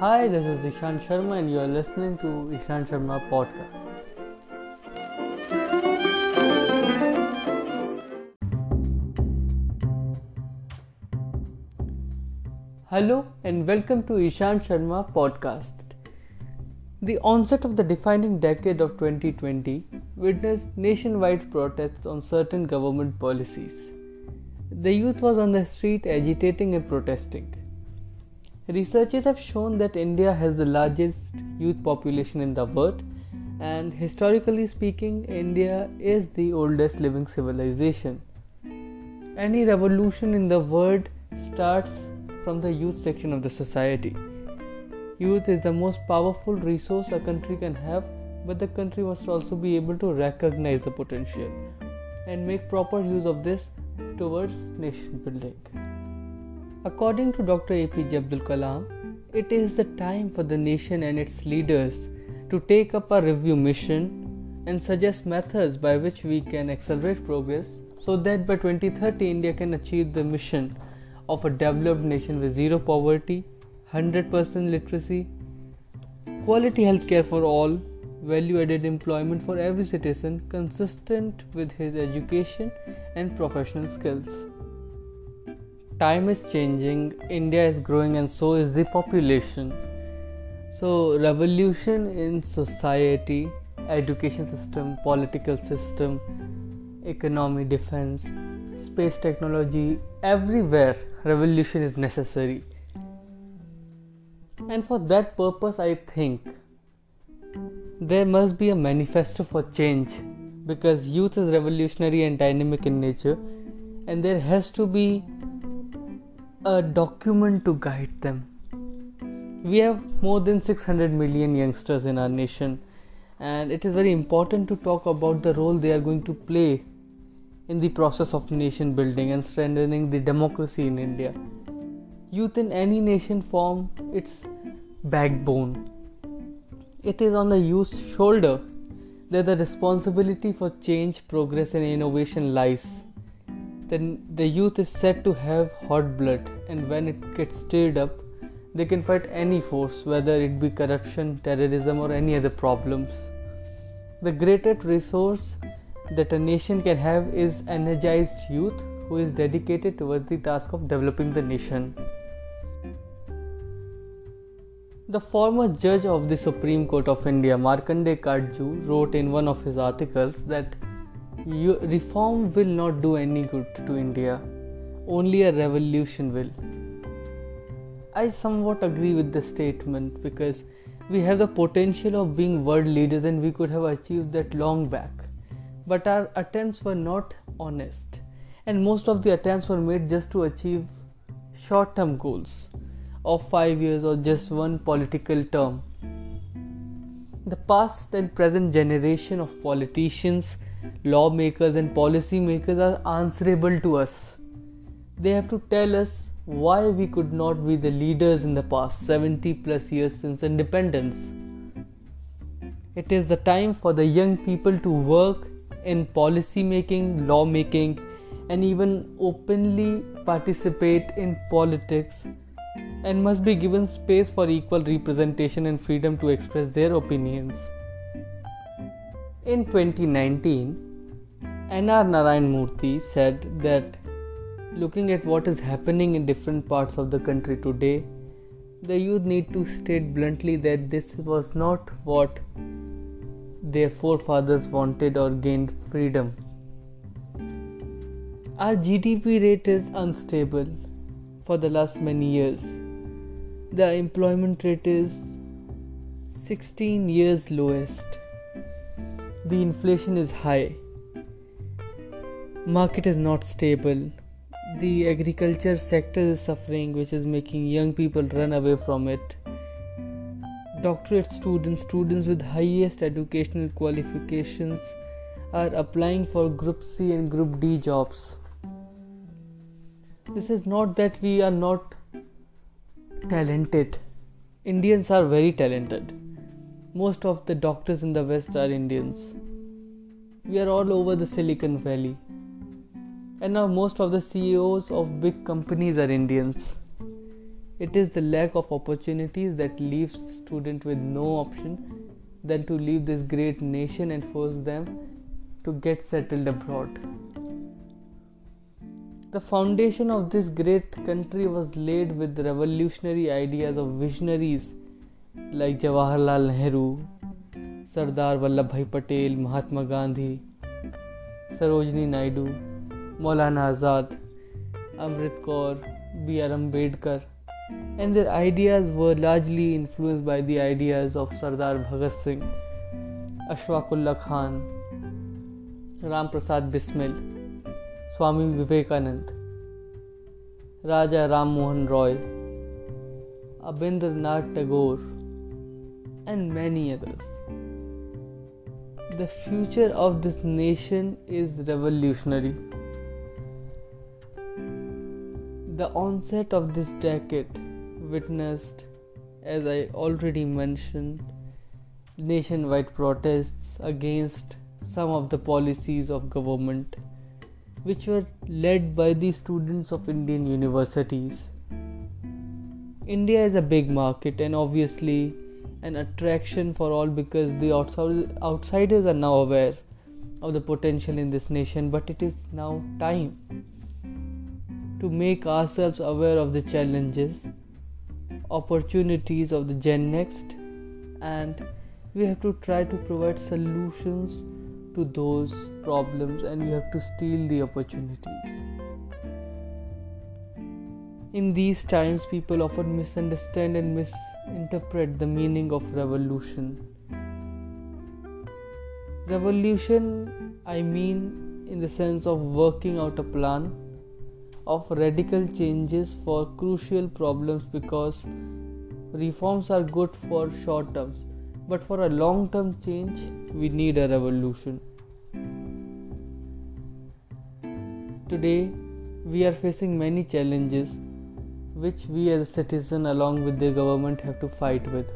Hi, this is Eshan Sharma, and you are listening to Eshan Sharma Podcast. Hello, and welcome to Eshan Sharma Podcast. The onset of the defining decade of 2020 witnessed nationwide protests on certain government policies. The youth was on the street agitating and protesting. Researchers have shown that India has the largest youth population in the world, and historically speaking, India is the oldest living civilization. Any revolution in the world starts from the youth section of the society. Youth is the most powerful resource a country can have, but the country must also be able to recognize the potential and make proper use of this towards nation building. According to Dr. APJ Abdul Kalam, it is the time for the nation and its leaders to take up a review mission and suggest methods by which we can accelerate progress so that by 2030 India can achieve the mission of a developed nation with zero poverty, 100% literacy, quality healthcare for all, value added employment for every citizen consistent with his education and professional skills. Time is changing, India is growing, and so is the population. So, revolution in society, education system, political system, economy, defense, space technology, everywhere revolution is necessary. And for that purpose, I think there must be a manifesto for change because youth is revolutionary and dynamic in nature, and there has to be a document to guide them. We have more than 600 million youngsters in our nation, and it is very important to talk about the role they are going to play in the process of nation building and strengthening the democracy in India. Youth in any nation form its backbone. It is on the youth's shoulder that the responsibility for change, progress, and innovation lies then the youth is said to have hot blood, and when it gets stirred up, they can fight any force, whether it be corruption, terrorism, or any other problems. The greatest resource that a nation can have is energized youth who is dedicated towards the task of developing the nation. The former judge of the Supreme Court of India, Markandeya Katju, wrote in one of his articles that reform will not do any good to India, only a revolution will. I somewhat agree with the statement because we have the potential of being world leaders and we could have achieved that long back. But our attempts were not honest, and most of the attempts were made just to achieve short term goals of five years or just one political term. The past and present generation of politicians lawmakers and policymakers are answerable to us. They have to tell us why we could not be the leaders in the past 70 plus years since independence. It is the time for the young people to work in policy making, law making, and even openly participate in politics and must be given space for equal representation and freedom to express their opinions. In 2019, N.R. Narayan Murthy said that looking at what is happening in different parts of the country today, the youth need to state bluntly that this was not what their forefathers wanted or gained freedom. Our GDP rate is unstable for the last many years. The employment rate is 16 years lowest the inflation is high. Market is not stable. The agriculture sector is suffering which is making young people run away from it. Doctorate students students with highest educational qualifications are applying for group c and group d jobs. This is not that we are not talented. Indians are very talented most of the doctors in the West are Indians. We are all over the Silicon Valley. And now most of the CEOs of big companies are Indians. It is the lack of opportunities that leaves students with no option than to leave this great nation and force them to get settled abroad. The foundation of this great country was laid with revolutionary ideas of visionaries like Jawaharlal Nehru, Sardar Vallabh Bhai Patel, Mahatma Gandhi, Sarojini Naidu, Maulana Azad, Amrit Kaur, B R Ambedkar and their ideas were largely influenced by the ideas of Sardar Bhagat Singh Ashfaqulla Khan Ram Prasad Bismil Swami Vivekananda Raja Ram Mohan Roy Abanindra Nath Tagore and many others. The future of this nation is revolutionary. The onset of this decade witnessed, as I already mentioned, nationwide protests against some of the policies of government which were led by the students of Indian universities. India is a big market and obviously an attraction for all because the outsiders are now aware of the potential in this nation, but it is now time to make ourselves aware of the challenges, opportunities of the Gen Next, and we have to try to provide solutions to those problems and we have to steal the opportunities. In these times, people often misunderstand and misinterpret the meaning of revolution. Revolution, I mean, in the sense of working out a plan of radical changes for crucial problems because reforms are good for short terms. But for a long term change we need a revolution. Today we are facing many challenges which we as a citizen along with the government have to fight with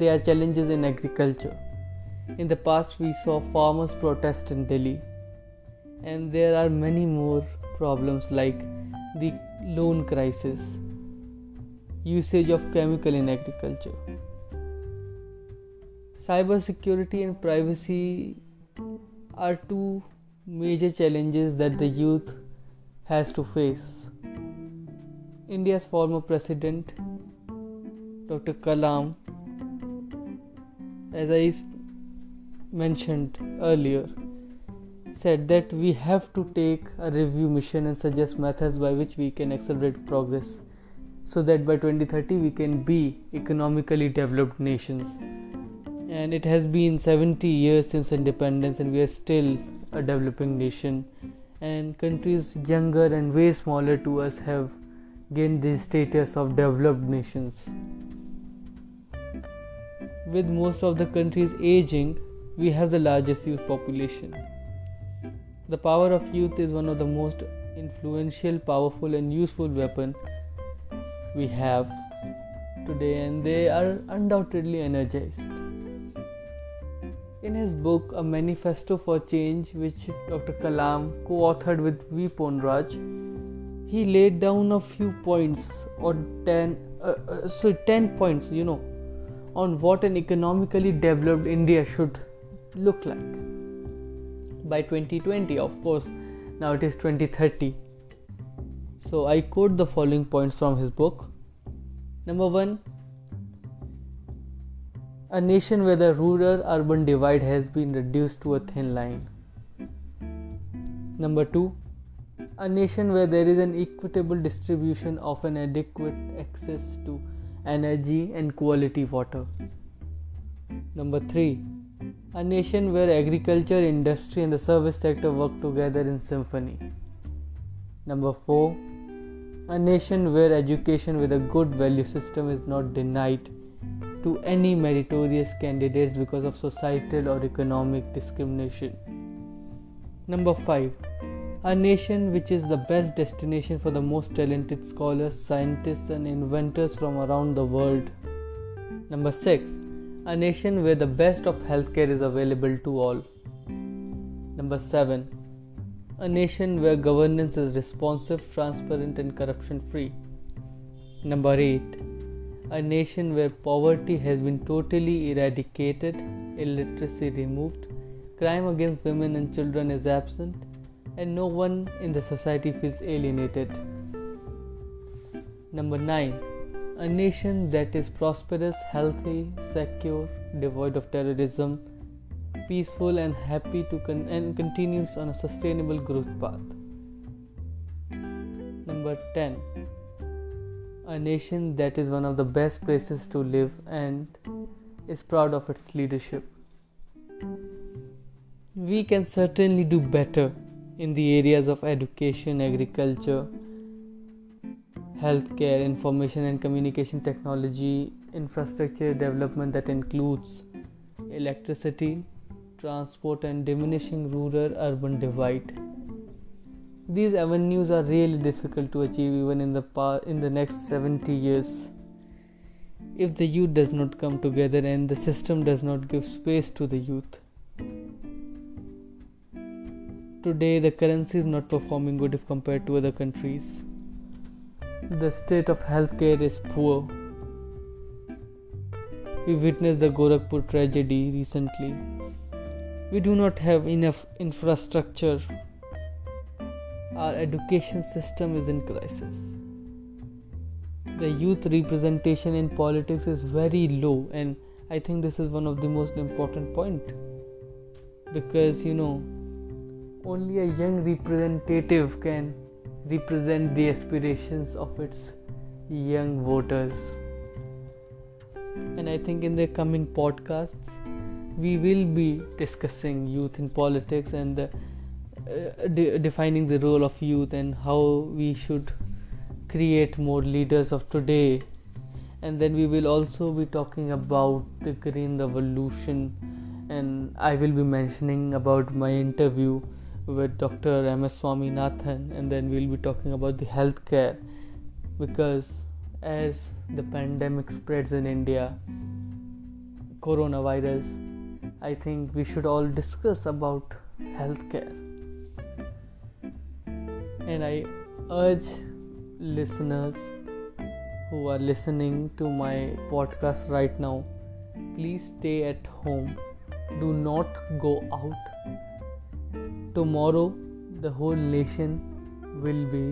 there are challenges in agriculture in the past we saw farmers protest in delhi and there are many more problems like the loan crisis, usage of chemical in agriculture. Cybersecurity and privacy are two major challenges that the youth has to face. India's former president Dr. Kalam, as I mentioned earlier, said that we have to take a review mission and suggest methods by which we can accelerate progress so that by 2030 we can be economically developed nations and it has been 70 years since independence and we are still a developing nation and countries younger and way smaller to us have gained the status of developed nations with most of the countries aging we have the largest youth population the power of youth is one of the most influential, powerful, and useful weapons we have today, and they are undoubtedly energized. In his book, A Manifesto for Change, which Dr. Kalam co authored with V. Ponraj, he laid down a few points on 10, uh, uh, so 10 points, you know, on what an economically developed India should look like by 2020 of course. Now it is 2030 so i quote the following points from his book. Number 1 a nation where the rural urban divide has been reduced to a thin line. Number 2 a nation where there is an equitable distribution of an adequate access to energy and quality water number 3 a nation where agriculture, industry, and the service sector work together in symphony. Number 4. A nation where education with a good value system is not denied to any meritorious candidates because of societal or economic discrimination. Number 5. A nation which is the best destination for the most talented scholars, scientists, and inventors from around the world. Number 6 a nation where the best of healthcare is available to all. Number 7. A nation where governance is responsive, transparent, and corruption free. Number 8. A nation where poverty has been totally eradicated, illiteracy removed, crime against women and children is absent, and no one in the society feels alienated. Number 9. A nation that is prosperous, healthy, secure, devoid of terrorism, peaceful and happy to con- and continues on a sustainable growth path. Number 10 a nation that is one of the best places to live and is proud of its leadership. We can certainly do better in the areas of education, agriculture, healthcare, information and communication technology, infrastructure development that includes electricity, transport, and diminishing rural urban divide. These avenues are really difficult to achieve even in the past, in the next 70 years. If the youth does not come together and the system does not give space to the youth. Today, the currency is not performing good if compared to other countries. The state of healthcare is poor. We witnessed the Gorakhpur tragedy recently. We do not have enough infrastructure our education system is in crisis. The youth representation in politics is very low, and I think this is one of the most important point because you know only a young representative can represent the aspirations of its young voters. And I think in the coming podcasts, we will be discussing youth in politics and the uh, de- defining the role of youth and how we should create more leaders of today and then we will also be talking about the green revolution and i will be mentioning about my interview with dr ms swaminathan and then we'll be talking about the healthcare because as the pandemic spreads in india coronavirus i think we should all discuss about healthcare. And I urge listeners who are listening to my podcast right now please stay at home. Do not go out tomorrow the whole nation will be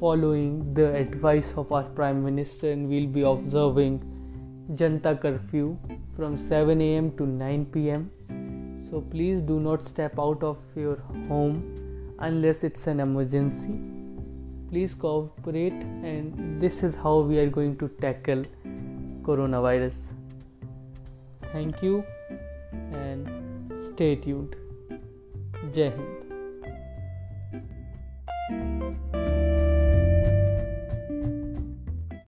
following the advice of our prime minister and we'll be observing janta curfew from 7 am to 9 pm so please do not step out of your home unless it's an emergency. Please cooperate and this is how we are going to tackle coronavirus. Thank you and stay tuned Jai Hind